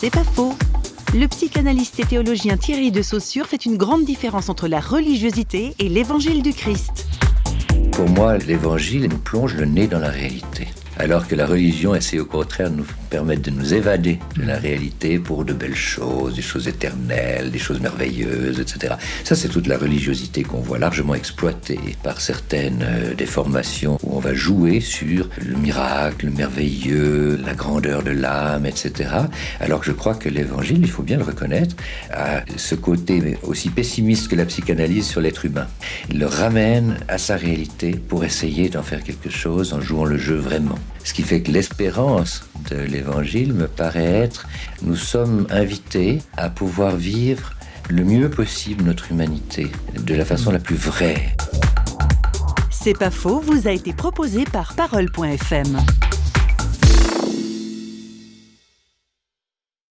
C'est pas faux. Le psychanalyste et théologien Thierry de Saussure fait une grande différence entre la religiosité et l'évangile du Christ. Pour moi, l'évangile nous plonge le nez dans la réalité alors que la religion essaie au contraire de nous permettre de nous évader de la réalité pour de belles choses, des choses éternelles, des choses merveilleuses, etc. Ça, c'est toute la religiosité qu'on voit largement exploitée par certaines euh, des formations où on va jouer sur le miracle, le merveilleux, la grandeur de l'âme, etc. Alors que je crois que l'évangile, il faut bien le reconnaître, a ce côté aussi pessimiste que la psychanalyse sur l'être humain. Il le ramène à sa réalité pour essayer d'en faire quelque chose en jouant le jeu vraiment. Ce qui fait que l'espérance de l'évangile me paraît être, nous sommes invités à pouvoir vivre le mieux possible notre humanité, de la façon la plus vraie. C'est pas faux, vous a été proposé par parole.fm.